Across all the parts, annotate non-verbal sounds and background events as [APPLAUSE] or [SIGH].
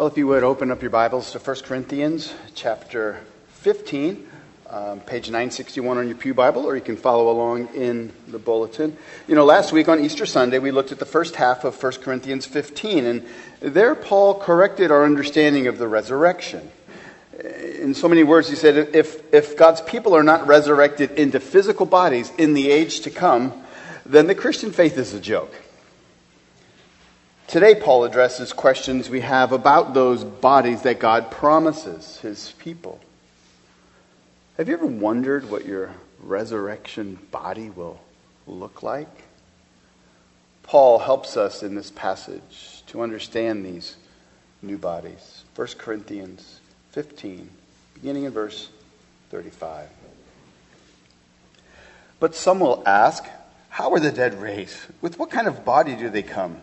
Well, if you would open up your Bibles to 1 Corinthians chapter 15, um, page 961 on your Pew Bible, or you can follow along in the bulletin. You know, last week on Easter Sunday, we looked at the first half of 1 Corinthians 15, and there Paul corrected our understanding of the resurrection. In so many words, he said, if, if God's people are not resurrected into physical bodies in the age to come, then the Christian faith is a joke. Today, Paul addresses questions we have about those bodies that God promises his people. Have you ever wondered what your resurrection body will look like? Paul helps us in this passage to understand these new bodies. 1 Corinthians 15, beginning in verse 35. But some will ask, How are the dead raised? With what kind of body do they come?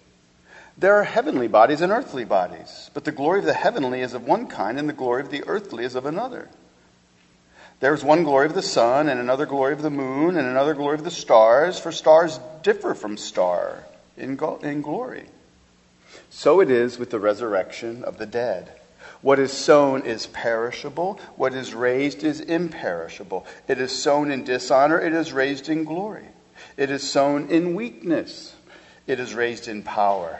There are heavenly bodies and earthly bodies, but the glory of the heavenly is of one kind, and the glory of the earthly is of another. There is one glory of the sun, and another glory of the moon, and another glory of the stars, for stars differ from star in, in glory. So it is with the resurrection of the dead. What is sown is perishable, what is raised is imperishable. It is sown in dishonor, it is raised in glory. It is sown in weakness, it is raised in power.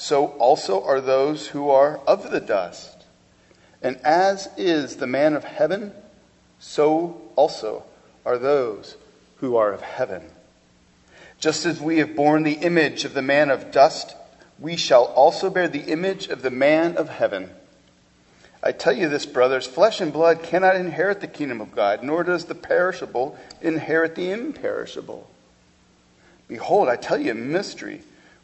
so also are those who are of the dust. And as is the man of heaven, so also are those who are of heaven. Just as we have borne the image of the man of dust, we shall also bear the image of the man of heaven. I tell you this, brothers flesh and blood cannot inherit the kingdom of God, nor does the perishable inherit the imperishable. Behold, I tell you a mystery.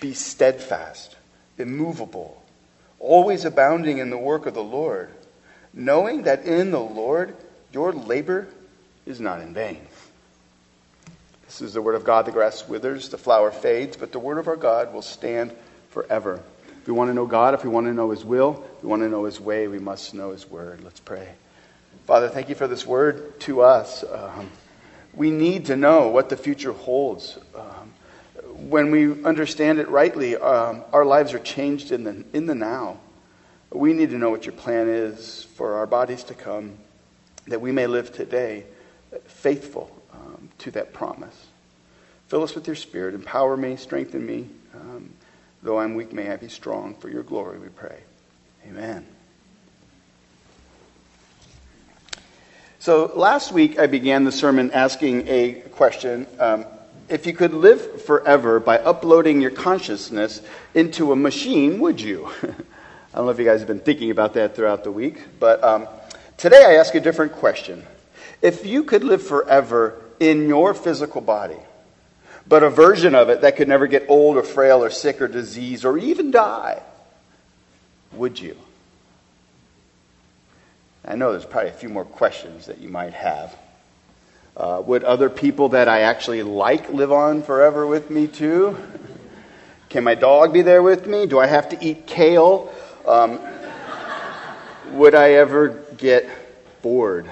be steadfast, immovable, always abounding in the work of the Lord, knowing that in the Lord your labor is not in vain. This is the word of God. The grass withers, the flower fades, but the word of our God will stand forever. If we want to know God, if we want to know His will, if we want to know His way, we must know His word. Let's pray. Father, thank you for this word to us. Um, we need to know what the future holds. Um, when we understand it rightly, um, our lives are changed in the, in the now. We need to know what your plan is for our bodies to come, that we may live today faithful um, to that promise. Fill us with your spirit. Empower me, strengthen me. Um, though I'm weak, may I be strong. For your glory, we pray. Amen. So last week I began the sermon asking a question. Um, if you could live forever by uploading your consciousness into a machine, would you? [LAUGHS] I don't know if you guys have been thinking about that throughout the week, but um, today I ask a different question. If you could live forever in your physical body, but a version of it that could never get old or frail or sick or diseased or even die, would you? I know there's probably a few more questions that you might have. Uh, would other people that I actually like live on forever with me too? Can my dog be there with me? Do I have to eat kale? Um, would I ever get bored?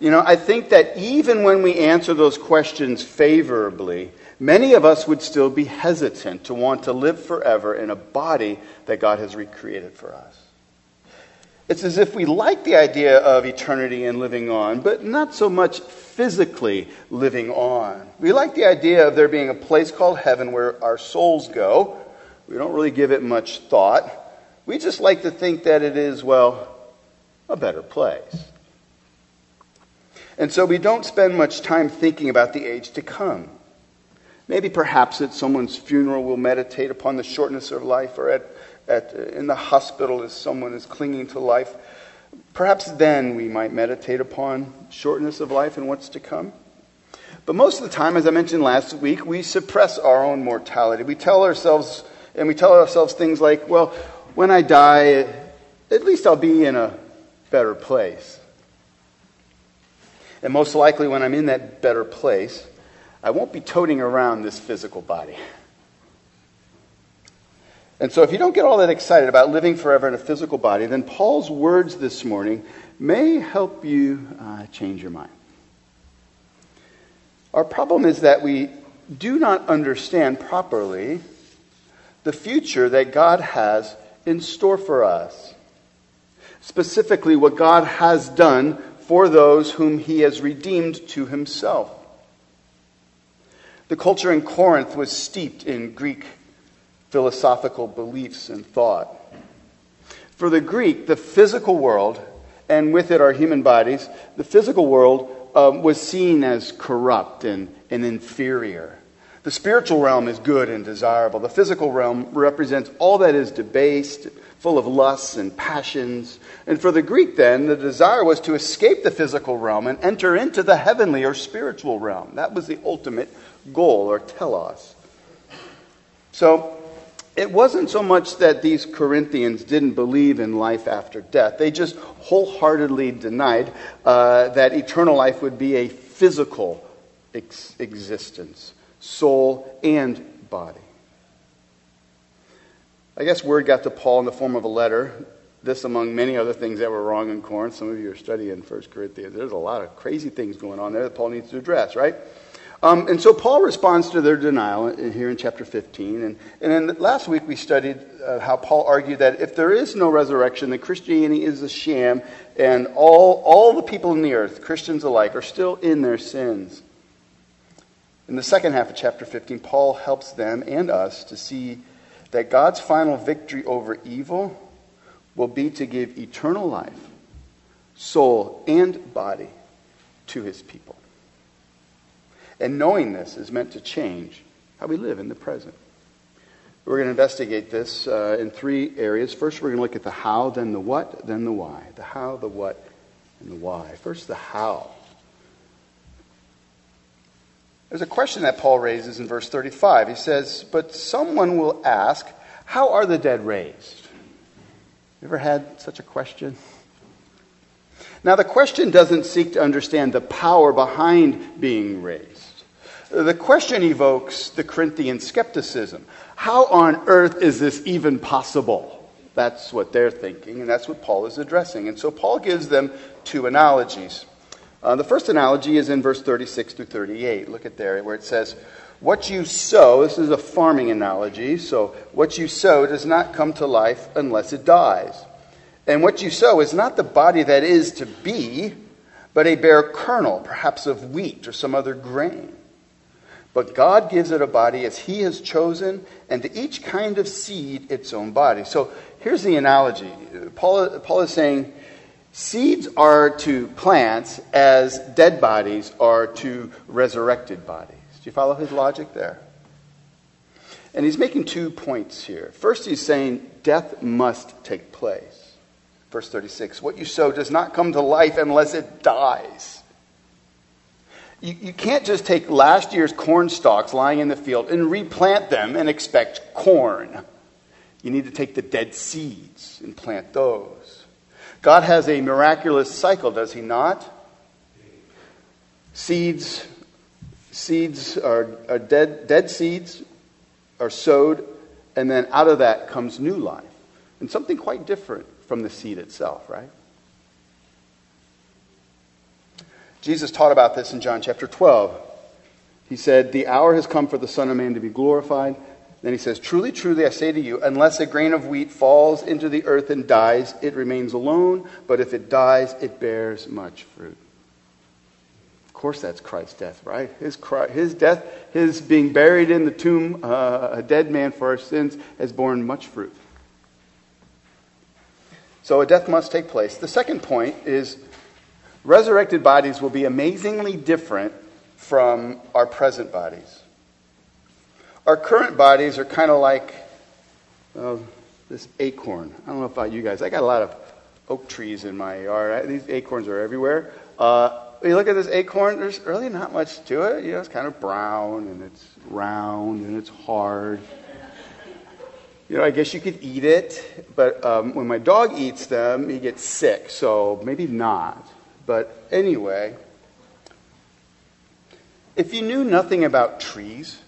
You know, I think that even when we answer those questions favorably, many of us would still be hesitant to want to live forever in a body that God has recreated for us. It's as if we like the idea of eternity and living on, but not so much physically living on. We like the idea of there being a place called heaven where our souls go. We don't really give it much thought. We just like to think that it is, well, a better place. And so we don't spend much time thinking about the age to come. Maybe perhaps at someone's funeral we'll meditate upon the shortness of life, or at, at, in the hospital as someone is clinging to life. Perhaps then we might meditate upon shortness of life and what's to come. But most of the time, as I mentioned last week, we suppress our own mortality. We tell ourselves, and we tell ourselves things like, well, when I die, at least I'll be in a better place. And most likely, when I'm in that better place, I won't be toting around this physical body. And so, if you don't get all that excited about living forever in a physical body, then Paul's words this morning may help you uh, change your mind. Our problem is that we do not understand properly the future that God has in store for us. Specifically, what God has done for those whom he has redeemed to himself. The culture in Corinth was steeped in Greek philosophical beliefs and thought. For the Greek, the physical world, and with it our human bodies, the physical world um, was seen as corrupt and, and inferior. The spiritual realm is good and desirable. The physical realm represents all that is debased, full of lusts and passions. And for the Greek, then, the desire was to escape the physical realm and enter into the heavenly or spiritual realm. That was the ultimate goal or telos. So it wasn't so much that these Corinthians didn't believe in life after death, they just wholeheartedly denied uh, that eternal life would be a physical ex- existence, soul and body. I guess word got to Paul in the form of a letter. This, among many other things that were wrong in Corinth. Some of you are studying 1 Corinthians. There's a lot of crazy things going on there that Paul needs to address, right? Um, and so Paul responds to their denial here in chapter 15. And, and then last week we studied uh, how Paul argued that if there is no resurrection, then Christianity is a sham, and all, all the people in the earth, Christians alike, are still in their sins. In the second half of chapter 15, Paul helps them and us to see that God's final victory over evil will be to give eternal life, soul, and body to his people. And knowing this is meant to change how we live in the present. We're going to investigate this uh, in three areas. First, we're going to look at the how, then the what, then the why. The how, the what, and the why. First, the how. There's a question that Paul raises in verse 35. He says, But someone will ask, How are the dead raised? You ever had such a question? Now, the question doesn't seek to understand the power behind being raised. The question evokes the Corinthian skepticism. How on earth is this even possible? That's what they're thinking, and that's what Paul is addressing. And so Paul gives them two analogies. Uh, the first analogy is in verse 36 through 38. Look at there where it says, What you sow, this is a farming analogy, so what you sow does not come to life unless it dies. And what you sow is not the body that is to be, but a bare kernel, perhaps of wheat or some other grain. But God gives it a body as He has chosen, and to each kind of seed its own body. So here's the analogy. Paul, Paul is saying, Seeds are to plants as dead bodies are to resurrected bodies. Do you follow his logic there? And he's making two points here. First, he's saying death must take place. Verse 36 What you sow does not come to life unless it dies. You, you can't just take last year's corn stalks lying in the field and replant them and expect corn. You need to take the dead seeds and plant those. God has a miraculous cycle, does he not? Seeds, seeds are, are dead, dead seeds are sowed, and then out of that comes new life. And something quite different from the seed itself, right? Jesus taught about this in John chapter 12. He said, The hour has come for the Son of Man to be glorified. Then he says, Truly, truly, I say to you, unless a grain of wheat falls into the earth and dies, it remains alone, but if it dies, it bears much fruit. Of course, that's Christ's death, right? His, his death, his being buried in the tomb, uh, a dead man for our sins, has borne much fruit. So a death must take place. The second point is resurrected bodies will be amazingly different from our present bodies. Our current bodies are kind of like well, this acorn. I don't know about you guys. I got a lot of oak trees in my yard. These acorns are everywhere. Uh, you look at this acorn, there's really not much to it. You know, it's kind of brown and it's round and it's hard. You know, I guess you could eat it, but um, when my dog eats them, he gets sick, so maybe not. But anyway, if you knew nothing about trees,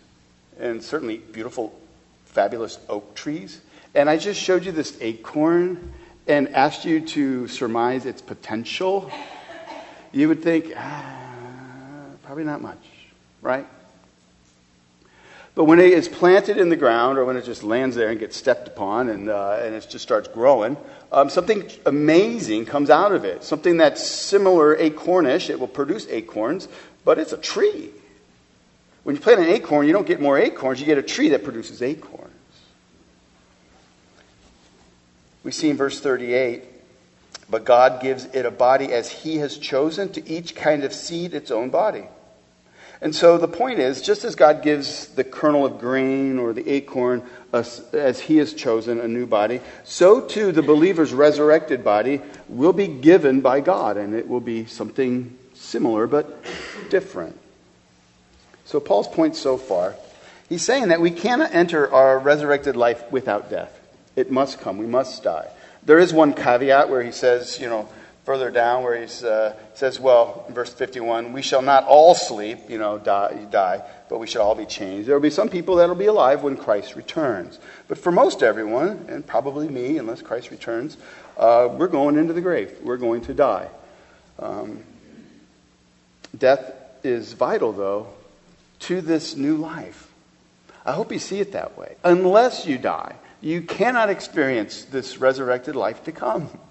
and certainly beautiful, fabulous oak trees. And I just showed you this acorn and asked you to surmise its potential. You would think, ah, probably not much, right? But when it is planted in the ground or when it just lands there and gets stepped upon and, uh, and it just starts growing, um, something amazing comes out of it. Something that's similar, acornish. It will produce acorns, but it's a tree. When you plant an acorn, you don't get more acorns, you get a tree that produces acorns. We see in verse 38 but God gives it a body as He has chosen, to each kind of seed its own body. And so the point is just as God gives the kernel of grain or the acorn as He has chosen a new body, so too the believer's resurrected body will be given by God, and it will be something similar but different. So, Paul's point so far, he's saying that we cannot enter our resurrected life without death. It must come. We must die. There is one caveat where he says, you know, further down where he uh, says, well, verse 51, we shall not all sleep, you know, die, die, but we shall all be changed. There will be some people that will be alive when Christ returns. But for most everyone, and probably me, unless Christ returns, uh, we're going into the grave. We're going to die. Um, death is vital, though, to this new life. I hope you see it that way. Unless you die, you cannot experience this resurrected life to come. [LAUGHS]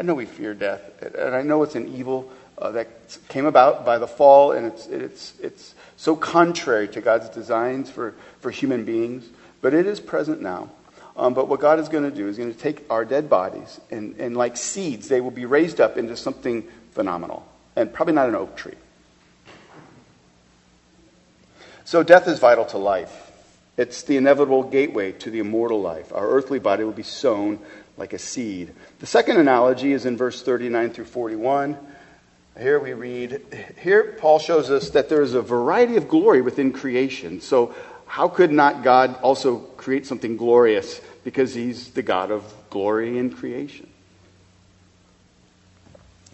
I know we fear death, and I know it's an evil uh, that came about by the fall, and it's, it's, it's so contrary to God's designs for, for human beings, but it is present now. Um, but what God is going to do is going to take our dead bodies, and, and like seeds, they will be raised up into something phenomenal, and probably not an oak tree. So death is vital to life. It's the inevitable gateway to the immortal life. Our earthly body will be sown like a seed. The second analogy is in verse 39 through 41. Here we read, here Paul shows us that there is a variety of glory within creation. So, how could not God also create something glorious? Because he's the God of glory in creation.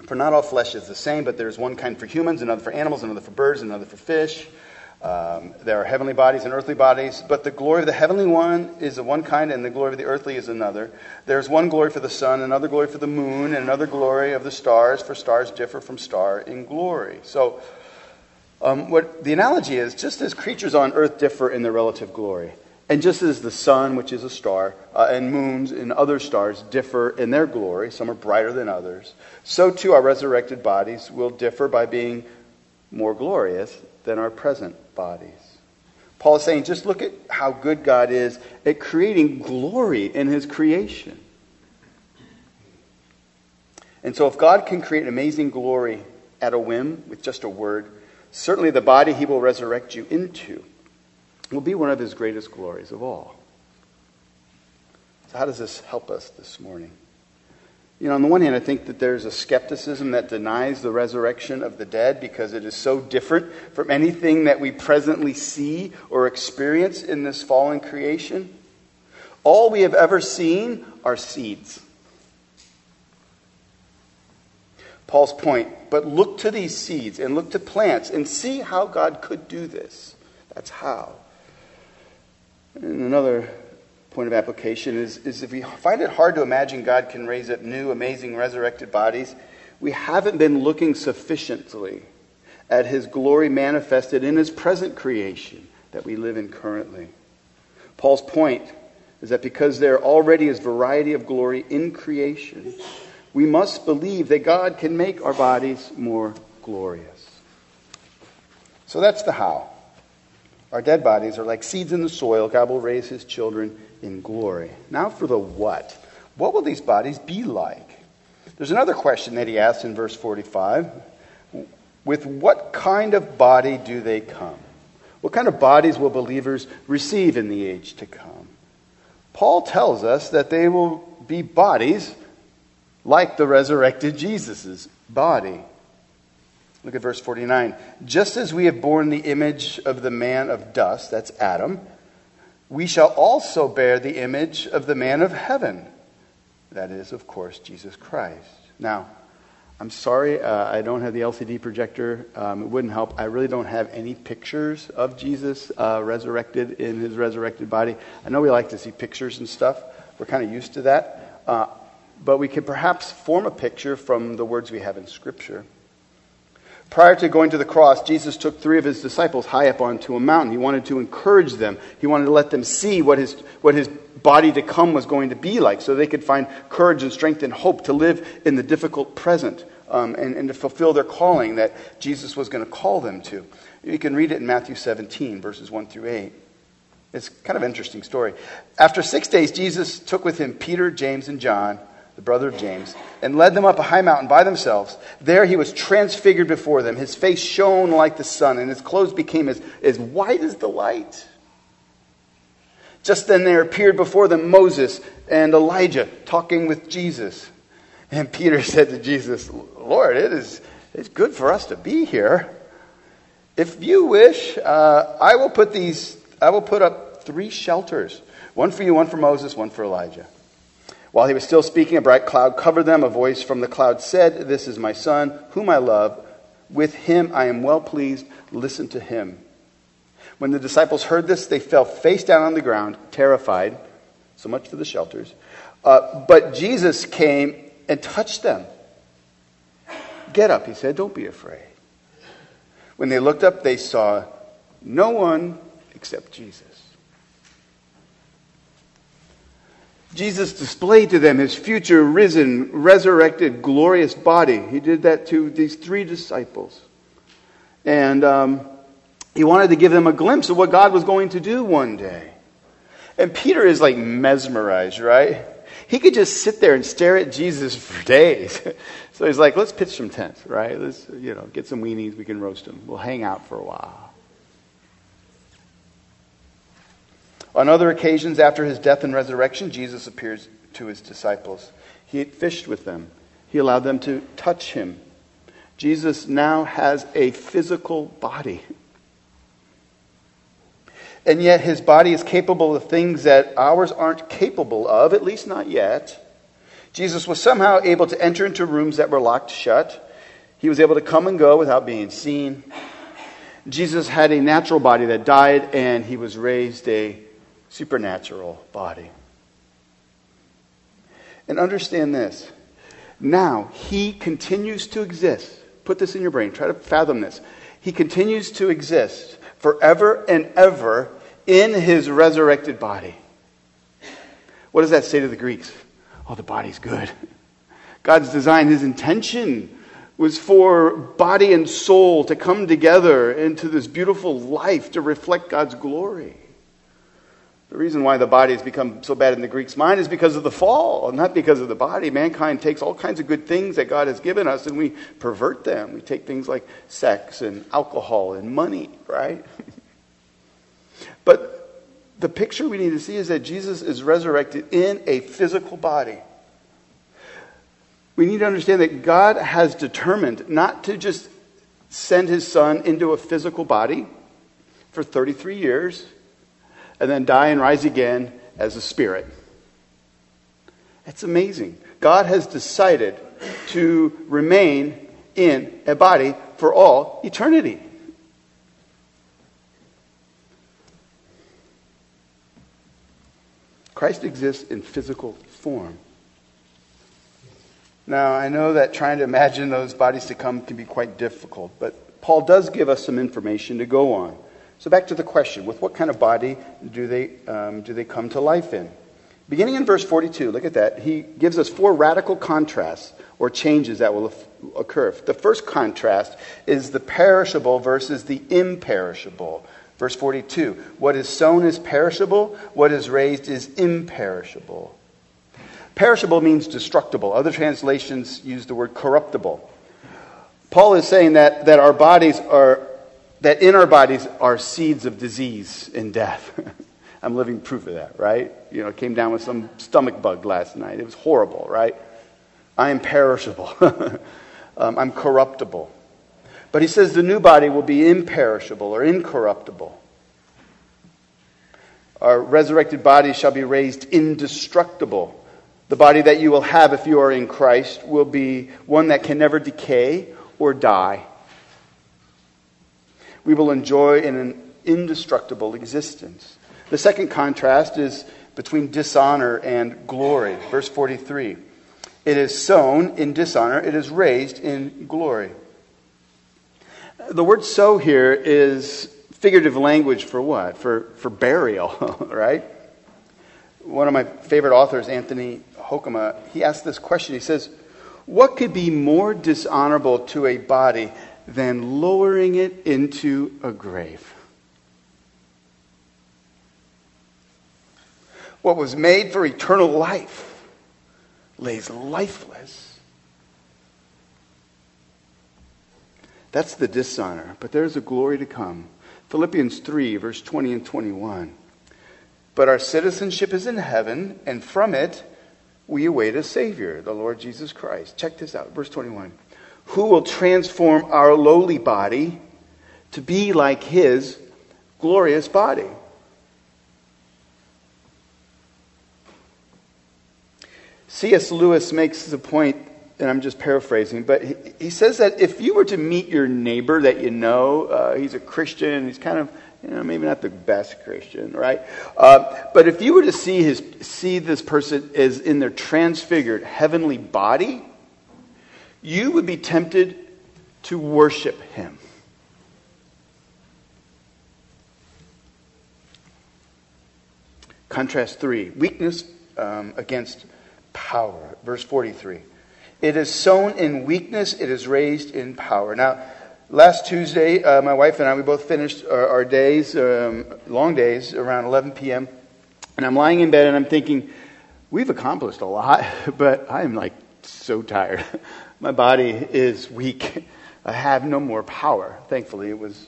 For not all flesh is the same, but there's one kind for humans, another for animals, another for birds, another for fish um, there are heavenly bodies and earthly bodies, but the glory of the heavenly one is of one kind, and the glory of the earthly is another. There's one glory for the sun, another glory for the moon, and another glory of the stars, for stars differ from star in glory. So, um, what the analogy is just as creatures on earth differ in their relative glory, and just as the sun, which is a star, uh, and moons and other stars differ in their glory, some are brighter than others, so too our resurrected bodies will differ by being more glorious than our present bodies. Paul is saying, just look at how good God is at creating glory in his creation. And so, if God can create amazing glory at a whim with just a word, certainly the body he will resurrect you into will be one of his greatest glories of all. So, how does this help us this morning? You know, on the one hand, I think that there's a skepticism that denies the resurrection of the dead because it is so different from anything that we presently see or experience in this fallen creation. All we have ever seen are seeds. Paul's point, but look to these seeds and look to plants and see how God could do this. That's how. And another point of application is, is if we find it hard to imagine God can raise up new, amazing, resurrected bodies, we haven't been looking sufficiently at his glory manifested in his present creation that we live in currently. Paul's point is that because there already is variety of glory in creation, we must believe that God can make our bodies more glorious. So that's the how. Our dead bodies are like seeds in the soil. God will raise his children in glory. Now for the what. What will these bodies be like? There's another question that he asks in verse 45. With what kind of body do they come? What kind of bodies will believers receive in the age to come? Paul tells us that they will be bodies like the resurrected Jesus' body. Look at verse 49. Just as we have borne the image of the man of dust, that's Adam, we shall also bear the image of the man of heaven. That is, of course, Jesus Christ. Now, I'm sorry, uh, I don't have the LCD projector. Um, it wouldn't help. I really don't have any pictures of Jesus uh, resurrected in his resurrected body. I know we like to see pictures and stuff. We're kind of used to that. Uh, but we can perhaps form a picture from the words we have in Scripture. Prior to going to the cross, Jesus took three of his disciples high up onto a mountain. He wanted to encourage them. He wanted to let them see what his, what his body to come was going to be like so they could find courage and strength and hope to live in the difficult present um, and, and to fulfill their calling that Jesus was going to call them to. You can read it in Matthew 17, verses 1 through 8. It's kind of an interesting story. After six days, Jesus took with him Peter, James, and John the brother of James, and led them up a high mountain by themselves. There he was transfigured before them. His face shone like the sun, and his clothes became as, as white as the light. Just then there appeared before them Moses and Elijah talking with Jesus. And Peter [LAUGHS] said to Jesus, Lord, it is it's good for us to be here. If you wish, uh, I will put these, I will put up three shelters one for you, one for Moses, one for Elijah. While he was still speaking, a bright cloud covered them. A voice from the cloud said, This is my son, whom I love. With him I am well pleased. Listen to him. When the disciples heard this, they fell face down on the ground, terrified. So much for the shelters. Uh, but Jesus came and touched them. Get up, he said. Don't be afraid. When they looked up, they saw no one except Jesus. Jesus displayed to them his future risen, resurrected, glorious body. He did that to these three disciples. And um, he wanted to give them a glimpse of what God was going to do one day. And Peter is like mesmerized, right? He could just sit there and stare at Jesus for [LAUGHS] days. so he's like, let's pitch some tents, right? Let's, you know, get some weenies. We can roast them. We'll hang out for a while. On other occasions after his death and resurrection, Jesus appears to his disciples. He fished with them, he allowed them to touch him. Jesus now has a physical body. And yet, his body is capable of things that ours aren't capable of, at least not yet. Jesus was somehow able to enter into rooms that were locked shut. He was able to come and go without being seen. Jesus had a natural body that died, and he was raised a supernatural body. And understand this. Now, he continues to exist. Put this in your brain. Try to fathom this. He continues to exist forever and ever in his resurrected body. What does that say to the Greeks? Oh, the body's good. God's design, his intention was for body and soul to come together into this beautiful life to reflect God's glory. The reason why the body has become so bad in the Greek's mind is because of the fall, not because of the body. Mankind takes all kinds of good things that God has given us and we pervert them. We take things like sex and alcohol and money, right? [LAUGHS] but the picture we need to see is that Jesus is resurrected in a physical body. we need to understand that God has determined not to just send his son into a physical body for 33 years and then die and rise again as a spirit. It's amazing. God has decided to remain in a body for all eternity. Christ exists in physical form. Now, I know that trying to imagine those bodies to come can be quite difficult, but Paul does give us some information to go on. So, back to the question with what kind of body do they, um, do they come to life in? Beginning in verse 42, look at that. He gives us four radical contrasts or changes that will occur. The first contrast is the perishable versus the imperishable. Verse 42 What is sown is perishable, what is raised is imperishable. Perishable means destructible. Other translations use the word corruptible. Paul is saying that, that our bodies are, that in our bodies are seeds of disease and death. [LAUGHS] I'm living proof of that, right? You know, came down with some stomach bug last night. It was horrible, right? I am perishable. [LAUGHS] um, I'm corruptible. But he says the new body will be imperishable or incorruptible. Our resurrected bodies shall be raised indestructible. The body that you will have if you are in Christ will be one that can never decay or die. We will enjoy an indestructible existence. The second contrast is between dishonor and glory. Verse 43 It is sown in dishonor, it is raised in glory. The word sow here is figurative language for what? For, for burial, [LAUGHS] right? One of my favorite authors, Anthony Hoekema, he asked this question. He says, What could be more dishonorable to a body than lowering it into a grave? What was made for eternal life lays lifeless. That's the dishonor, but there's a glory to come. Philippians 3, verse 20 and 21. But our citizenship is in heaven, and from it we await a Savior, the Lord Jesus Christ. Check this out, verse 21. Who will transform our lowly body to be like his glorious body? C.S. Lewis makes the point, and I'm just paraphrasing, but he, he, says that if you were to meet your neighbor that you know, uh, he's a Christian, he's kind of you know, maybe not the best Christian, right? Uh, but if you were to see his see this person as in their transfigured heavenly body, you would be tempted to worship him. Contrast three weakness um, against power. Verse 43. It is sown in weakness, it is raised in power. Now, Last Tuesday, uh, my wife and I, we both finished our, our days, um, long days, around 11 p.m. And I'm lying in bed and I'm thinking, we've accomplished a lot, [LAUGHS] but I am like so tired. My body is weak. [LAUGHS] I have no more power. Thankfully, it was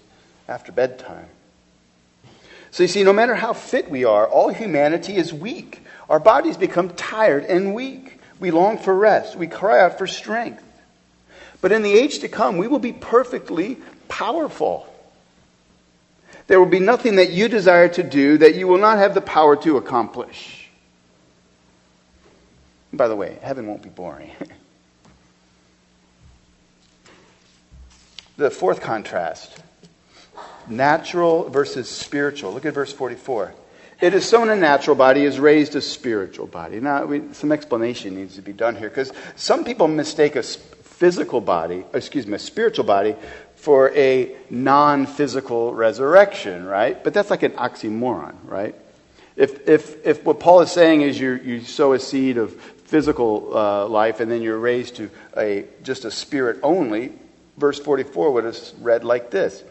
after bedtime. So you see, no matter how fit we are, all humanity is weak. Our bodies become tired and weak. We long for rest. We cry out for strength. But in the age to come, we will be perfectly powerful. There will be nothing that you desire to do that you will not have the power to accomplish. By the way, heaven won't be boring. [LAUGHS] the fourth contrast natural versus spiritual. Look at verse 44. It is sown a natural body, is raised a spiritual body. Now, we, some explanation needs to be done here because some people mistake a physical body, excuse me, a spiritual body for a non physical resurrection, right? But that's like an oxymoron, right? If, if, if what Paul is saying is you you sow a seed of physical uh, life and then you're raised to a, just a spirit only, verse 44 would have read like this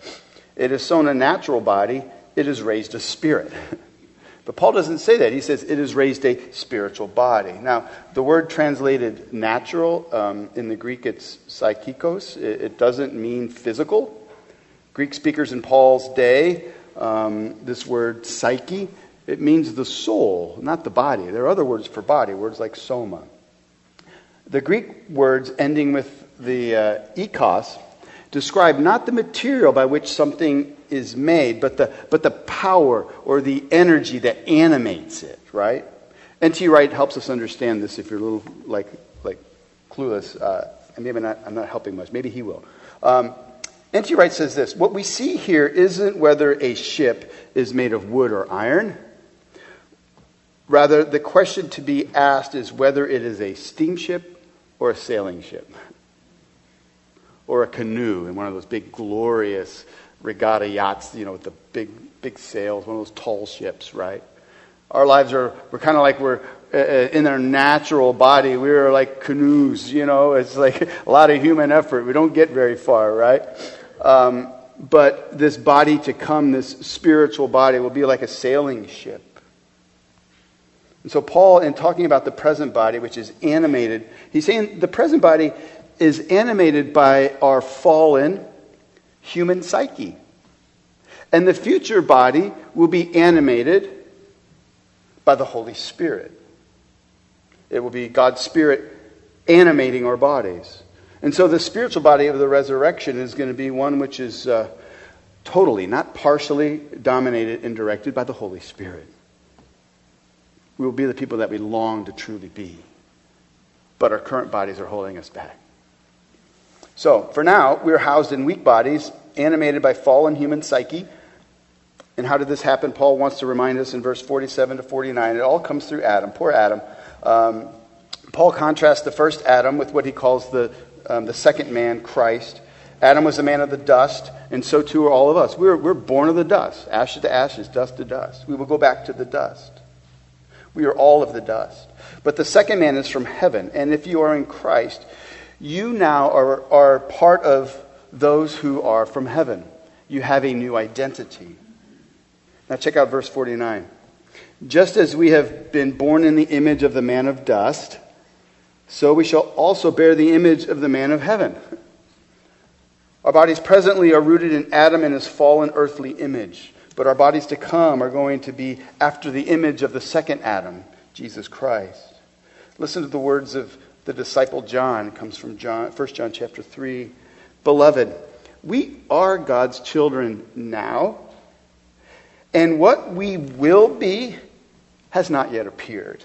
It is sown a natural body, it is raised a spirit. [LAUGHS] But Paul doesn't say that. He says it is raised a spiritual body. Now, the word translated natural, um, in the Greek it's psychikos. It, it, doesn't mean physical. Greek speakers in Paul's day, um, this word psyche, it means the soul, not the body. There are other words for body, words like soma. The Greek words ending with the uh, ekos describe not the material by which something is made, but the, but the power or the energy that animates it, right? N.T. Wright helps us understand this if you're a little like, like clueless. Uh, and maybe not, I'm not helping much. Maybe he will. Um, N.T. Wright says this What we see here isn't whether a ship is made of wood or iron. Rather, the question to be asked is whether it is a steamship or a sailing ship or a canoe in one of those big, glorious regatta yachts, you know, with the big, big sails, one of those tall ships, right? Our lives are, we're kind of like we're uh, uh, in our natural body. We're like canoes, you know, it's like a lot of human effort. We don't get very far, right? Um, but this body to come, this spiritual body, will be like a sailing ship. And so, Paul, in talking about the present body, which is animated, he's saying the present body is animated by our fallen human psyche. And the future body will be animated by the Holy Spirit. It will be God's Spirit animating our bodies. And so the spiritual body of the resurrection is going to be one which is uh, totally, not partially, dominated and directed by the Holy Spirit. We will be the people that we long to truly be. But our current bodies are holding us back. So, for now, we're housed in weak bodies, animated by fallen human psyche. And how did this happen? Paul wants to remind us in verse 47 to 49. It all comes through Adam. Poor Adam. Um, Paul contrasts the first Adam with what he calls the, um, the second man, Christ. Adam was a man of the dust, and so too are all of us. We're, we're born of the dust, ashes to ashes, dust to dust. We will go back to the dust. We are all of the dust. But the second man is from heaven, and if you are in Christ, you now are, are part of those who are from heaven. You have a new identity. Now, check out verse 49. Just as we have been born in the image of the man of dust, so we shall also bear the image of the man of heaven. Our bodies presently are rooted in Adam and his fallen earthly image, but our bodies to come are going to be after the image of the second Adam, Jesus Christ. Listen to the words of the disciple John comes from John, 1 John chapter 3. Beloved, we are God's children now, and what we will be has not yet appeared.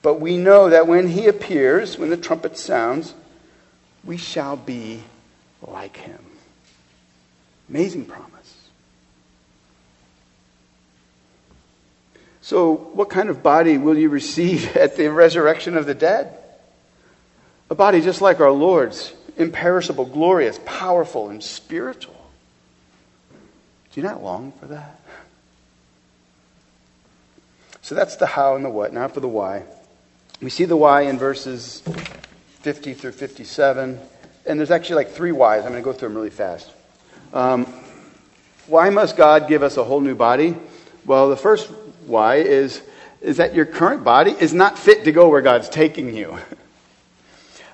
But we know that when he appears, when the trumpet sounds, we shall be like him. Amazing promise. So, what kind of body will you receive [LAUGHS] at the resurrection of the dead? A body just like our Lord's, imperishable, glorious, powerful, and spiritual. Do you not long for that? So that's the how and the what. Now for the why. We see the why in verses 50 through 57. And there's actually like three whys. I'm going to go through them really fast. Um, why must God give us a whole new body? Well, the first why is, is that your current body is not fit to go where God's taking you. [LAUGHS]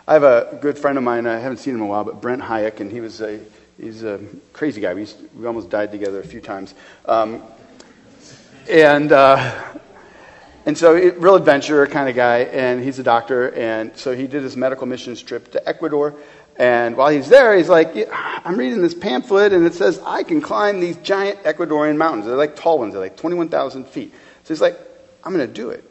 I have a good friend of mine. I haven't seen him in a while, but Brent Hayek, and he was a he's a crazy guy. We, used, we almost died together a few times, um, and uh, and so real adventurer kind of guy. And he's a doctor, and so he did his medical missions trip to Ecuador. And while he's there, he's like, I'm reading this pamphlet, and it says I can climb these giant Ecuadorian mountains. They're like tall ones. They're like 21,000 feet. So he's like, I'm going to do it.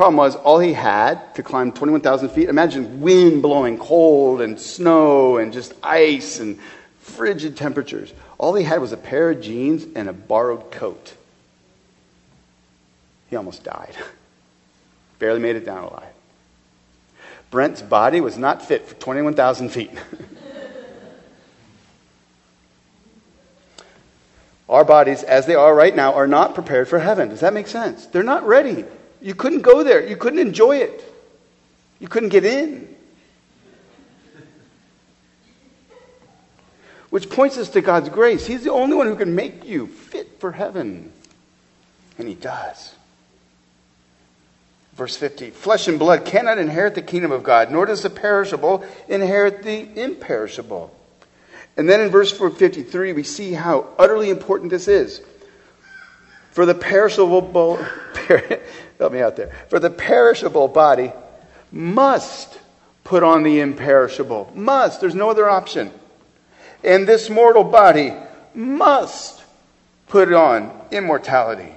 Problem was, all he had to climb 21,000 feet, imagine wind blowing cold and snow and just ice and frigid temperatures. All he had was a pair of jeans and a borrowed coat. He almost died. [LAUGHS] Barely made it down alive. Brent's body was not fit for 21,000 feet. [LAUGHS] Our bodies, as they are right now, are not prepared for heaven. Does that make sense? They're not ready. You couldn't go there. You couldn't enjoy it. You couldn't get in. Which points us to God's grace. He's the only one who can make you fit for heaven. And He does. Verse 50 Flesh and blood cannot inherit the kingdom of God, nor does the perishable inherit the imperishable. And then in verse 53, we see how utterly important this is. For the perishable, help me out there. For the perishable body must put on the imperishable. Must. There's no other option. And this mortal body must put on immortality.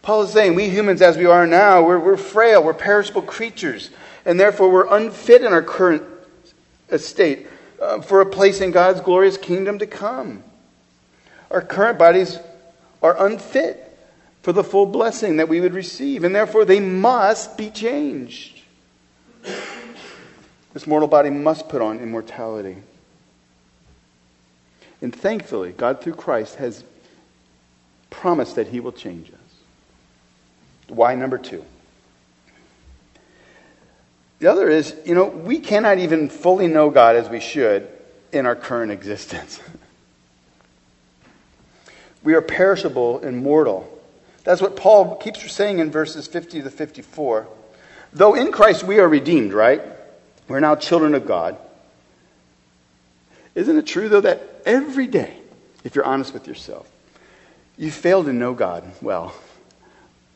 Paul is saying, we humans, as we are now, we're, we're frail, we're perishable creatures, and therefore we're unfit in our current estate uh, for a place in God's glorious kingdom to come. Our current bodies are unfit for the full blessing that we would receive, and therefore they must be changed. This mortal body must put on immortality. And thankfully, God through Christ has promised that He will change us. Why number two? The other is, you know, we cannot even fully know God as we should in our current existence. [LAUGHS] we are perishable and mortal. That's what Paul keeps saying in verses 50 to 54. Though in Christ we are redeemed, right? We're now children of God. Isn't it true, though, that every day, if you're honest with yourself, you fail to know God well,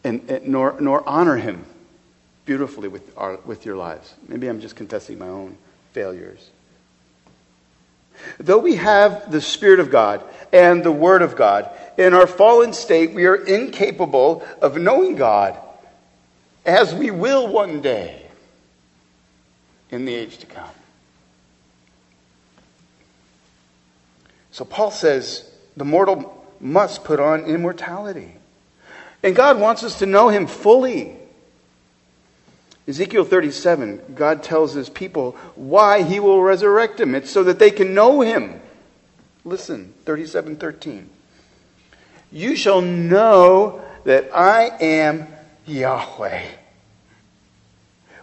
and, and nor, nor honor Him beautifully with, our, with your lives? Maybe I'm just confessing my own failures. Though we have the Spirit of God and the Word of God, in our fallen state, we are incapable of knowing God as we will one day in the age to come. So Paul says the mortal must put on immortality. And God wants us to know him fully. Ezekiel 37, God tells his people why he will resurrect him. It's so that they can know him. Listen, 37 13. You shall know that I am Yahweh.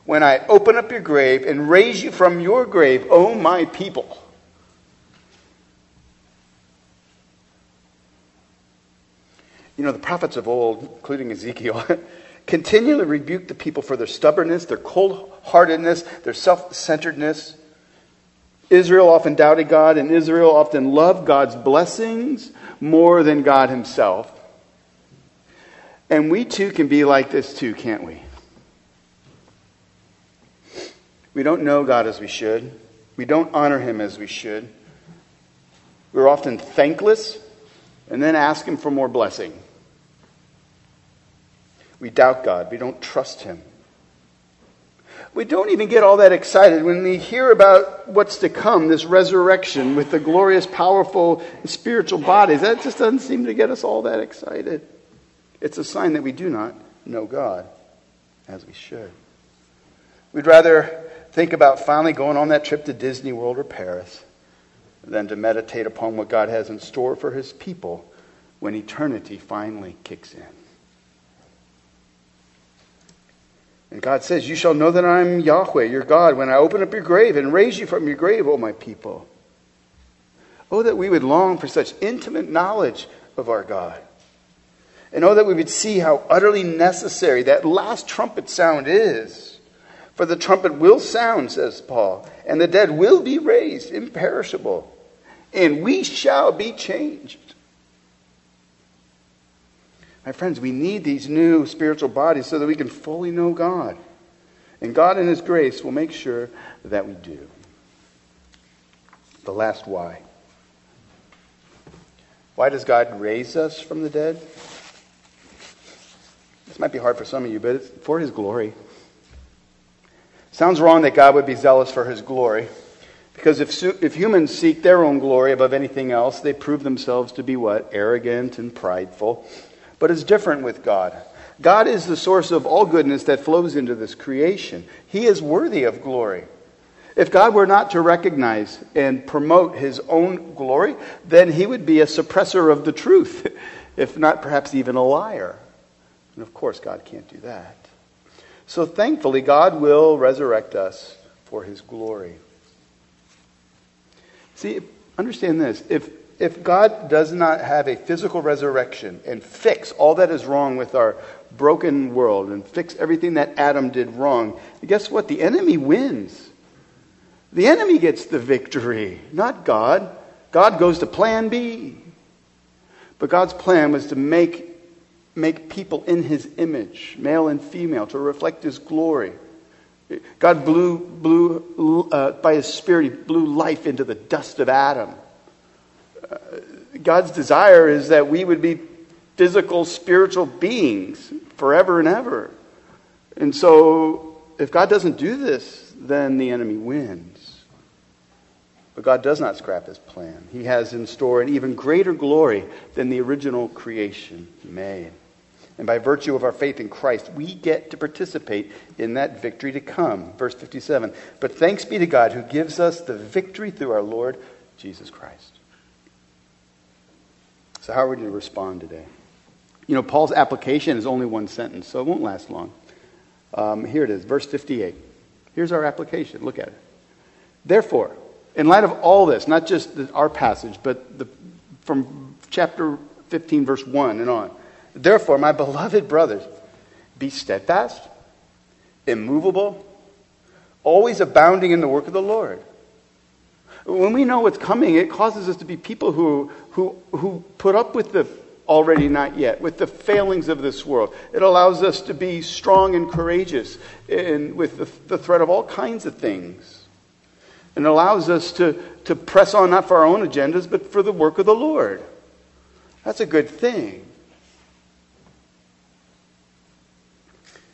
When I open up your grave and raise you from your grave, O my people. You know, the prophets of old, including Ezekiel, [LAUGHS] continually rebuked the people for their stubbornness, their cold heartedness, their self centeredness. Israel often doubted God, and Israel often loved God's blessings more than God Himself. And we too can be like this too, can't we? We don't know God as we should. We don't honor Him as we should. We're often thankless and then ask Him for more blessing. We doubt God. We don't trust Him. We don't even get all that excited when we hear about what's to come, this resurrection with the glorious, powerful spiritual bodies. That just doesn't seem to get us all that excited. It's a sign that we do not know God as we should. We'd rather think about finally going on that trip to Disney World or Paris than to meditate upon what God has in store for his people when eternity finally kicks in. And God says, You shall know that I am Yahweh, your God, when I open up your grave and raise you from your grave, O my people. Oh, that we would long for such intimate knowledge of our God. And oh, that we would see how utterly necessary that last trumpet sound is. For the trumpet will sound, says Paul, and the dead will be raised imperishable, and we shall be changed. My friends, we need these new spiritual bodies so that we can fully know God. And God, in His grace, will make sure that we do. The last why. Why does God raise us from the dead? This might be hard for some of you, but it's for His glory. Sounds wrong that God would be zealous for His glory. Because if, if humans seek their own glory above anything else, they prove themselves to be what? Arrogant and prideful. But it's different with God. God is the source of all goodness that flows into this creation. He is worthy of glory. If God were not to recognize and promote his own glory, then he would be a suppressor of the truth, [LAUGHS] if not perhaps even a liar. And of course, God can't do that. So thankfully, God will resurrect us for his glory. See, understand this. If if God does not have a physical resurrection and fix all that is wrong with our broken world and fix everything that Adam did wrong, guess what? The enemy wins. The enemy gets the victory, not God. God goes to plan B. But God's plan was to make, make people in his image, male and female, to reflect his glory. God blew, blew uh, by His Spirit, He blew life into the dust of Adam. God's desire is that we would be physical, spiritual beings forever and ever. And so, if God doesn't do this, then the enemy wins. But God does not scrap his plan. He has in store an even greater glory than the original creation he made. And by virtue of our faith in Christ, we get to participate in that victory to come. Verse 57 But thanks be to God who gives us the victory through our Lord Jesus Christ. So, how are we to respond today? You know, Paul's application is only one sentence, so it won't last long. Um, here it is, verse 58. Here's our application. Look at it. Therefore, in light of all this, not just the, our passage, but the, from chapter 15, verse 1 and on, therefore, my beloved brothers, be steadfast, immovable, always abounding in the work of the Lord. When we know what's coming, it causes us to be people who, who, who put up with the already not yet, with the failings of this world. It allows us to be strong and courageous in, with the, the threat of all kinds of things and allows us to, to press on not for our own agendas, but for the work of the Lord. That's a good thing.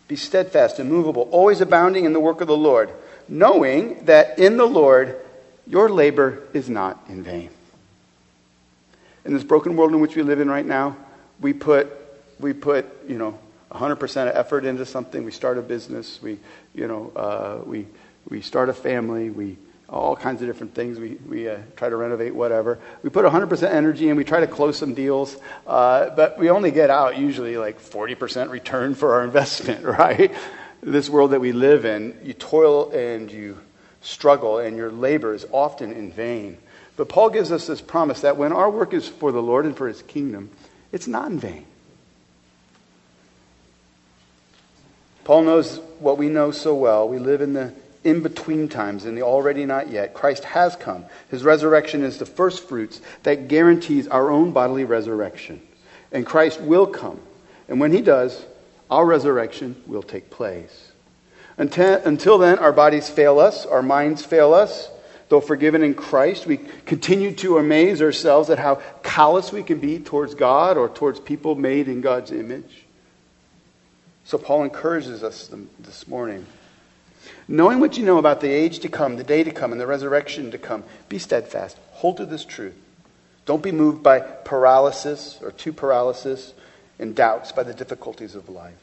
Be steadfast, immovable, always abounding in the work of the Lord, knowing that in the Lord your labor is not in vain. In this broken world in which we live in right now, we put, we put you know, 100% of effort into something. We start a business. We, you know, uh, we, we start a family. We, all kinds of different things. We, we uh, try to renovate whatever. We put 100% energy and we try to close some deals, uh, but we only get out usually like 40% return for our investment, [LAUGHS] right? This world that we live in, you toil and you struggle, and your labor is often in vain. But Paul gives us this promise that when our work is for the Lord and for his kingdom, it's not in vain. Paul knows what we know so well. We live in the in between times, in the already not yet. Christ has come. His resurrection is the first fruits that guarantees our own bodily resurrection. And Christ will come. And when he does, our resurrection will take place. Until, then, our bodies fail us, our minds fail us. Though forgiven in Christ, we continue to amaze ourselves at how callous we can be towards God or towards people made in God's image. So, Paul encourages us this morning Knowing what you know about the age to come, the day to come, and the resurrection to come, be steadfast. Hold to this truth. Don't be moved by paralysis or to paralysis and doubts by the difficulties of life.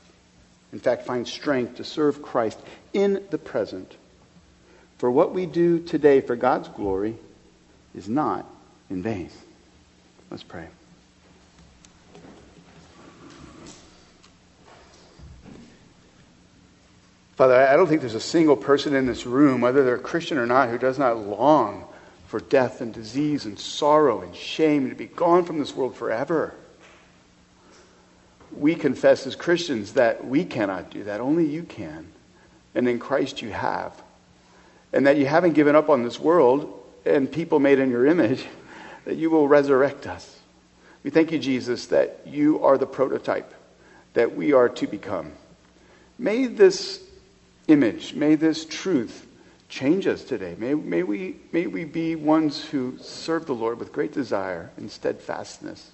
In fact, find strength to serve Christ in the present. For what we do today for God's glory is not in vain. Let's pray. Father, I don't think there's a single person in this room, whether they're a Christian or not, who does not long for death and disease and sorrow and shame to be gone from this world forever. We confess as Christians that we cannot do that. Only you can. And in Christ you have. And that you haven't given up on this world and people made in your image, [LAUGHS] that you will resurrect us. We thank you, Jesus, that you are the prototype that we are to become. May this image. May this truth change us today. May, may, we, may we be ones who serve the Lord with great desire and steadfastness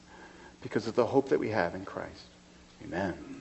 because of the hope that we have in Christ. Amen.